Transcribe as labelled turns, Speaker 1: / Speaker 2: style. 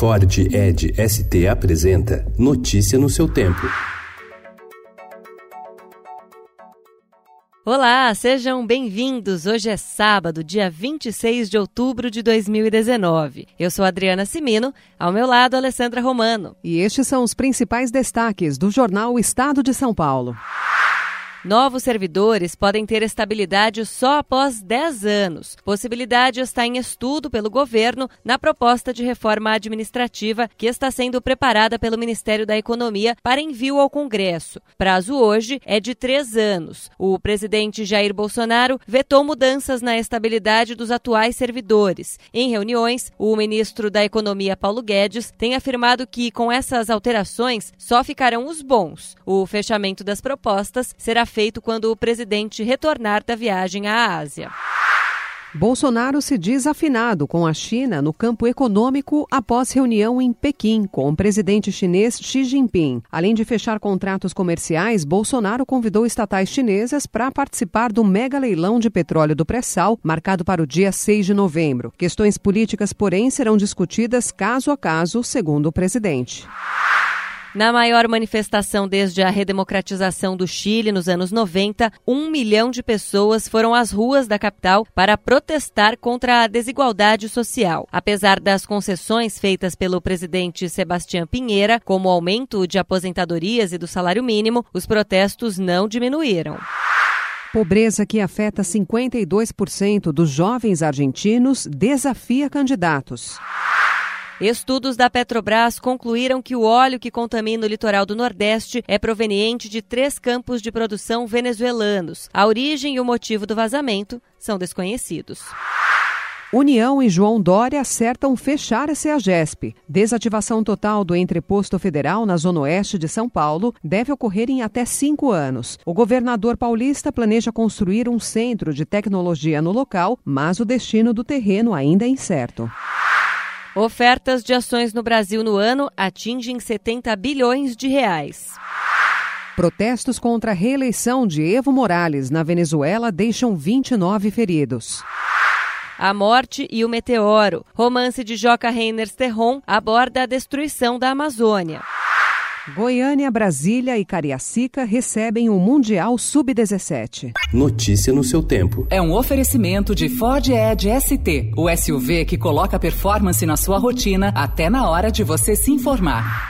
Speaker 1: Ford Ed ST apresenta Notícia no seu tempo.
Speaker 2: Olá, sejam bem-vindos. Hoje é sábado, dia 26 de outubro de 2019. Eu sou Adriana Simino, ao meu lado, Alessandra Romano.
Speaker 3: E estes são os principais destaques do jornal Estado de São Paulo.
Speaker 2: Novos servidores podem ter estabilidade só após 10 anos. Possibilidade está em estudo pelo governo na proposta de reforma administrativa que está sendo preparada pelo Ministério da Economia para envio ao Congresso. Prazo hoje é de três anos. O presidente Jair Bolsonaro vetou mudanças na estabilidade dos atuais servidores. Em reuniões, o ministro da Economia, Paulo Guedes, tem afirmado que com essas alterações só ficarão os bons. O fechamento das propostas será feito quando o presidente retornar da viagem à Ásia.
Speaker 3: Bolsonaro se diz afinado com a China no campo econômico após reunião em Pequim com o presidente chinês Xi Jinping. Além de fechar contratos comerciais, Bolsonaro convidou estatais chinesas para participar do mega leilão de petróleo do pré-sal, marcado para o dia 6 de novembro. Questões políticas, porém, serão discutidas caso a caso, segundo o presidente.
Speaker 2: Na maior manifestação desde a redemocratização do Chile nos anos 90, um milhão de pessoas foram às ruas da capital para protestar contra a desigualdade social. Apesar das concessões feitas pelo presidente Sebastião Pinheira, como o aumento de aposentadorias e do salário mínimo, os protestos não diminuíram.
Speaker 3: Pobreza que afeta 52% dos jovens argentinos desafia candidatos.
Speaker 2: Estudos da Petrobras concluíram que o óleo que contamina o litoral do Nordeste é proveniente de três campos de produção venezuelanos. A origem e o motivo do vazamento são desconhecidos.
Speaker 3: União e João Dória acertam fechar a CEAGESP. Desativação total do entreposto federal na zona oeste de São Paulo deve ocorrer em até cinco anos. O governador paulista planeja construir um centro de tecnologia no local, mas o destino do terreno ainda é incerto.
Speaker 2: Ofertas de ações no Brasil no ano atingem 70 bilhões de reais.
Speaker 3: Protestos contra a reeleição de Evo Morales na Venezuela deixam 29 feridos.
Speaker 2: A Morte e o Meteoro, romance de Joca Reiners Terron, aborda a destruição da Amazônia.
Speaker 3: Goiânia, Brasília e Cariacica recebem o Mundial Sub-17.
Speaker 1: Notícia no seu tempo.
Speaker 4: É um oferecimento de Ford Edge ST, o SUV que coloca performance na sua rotina até na hora de você se informar.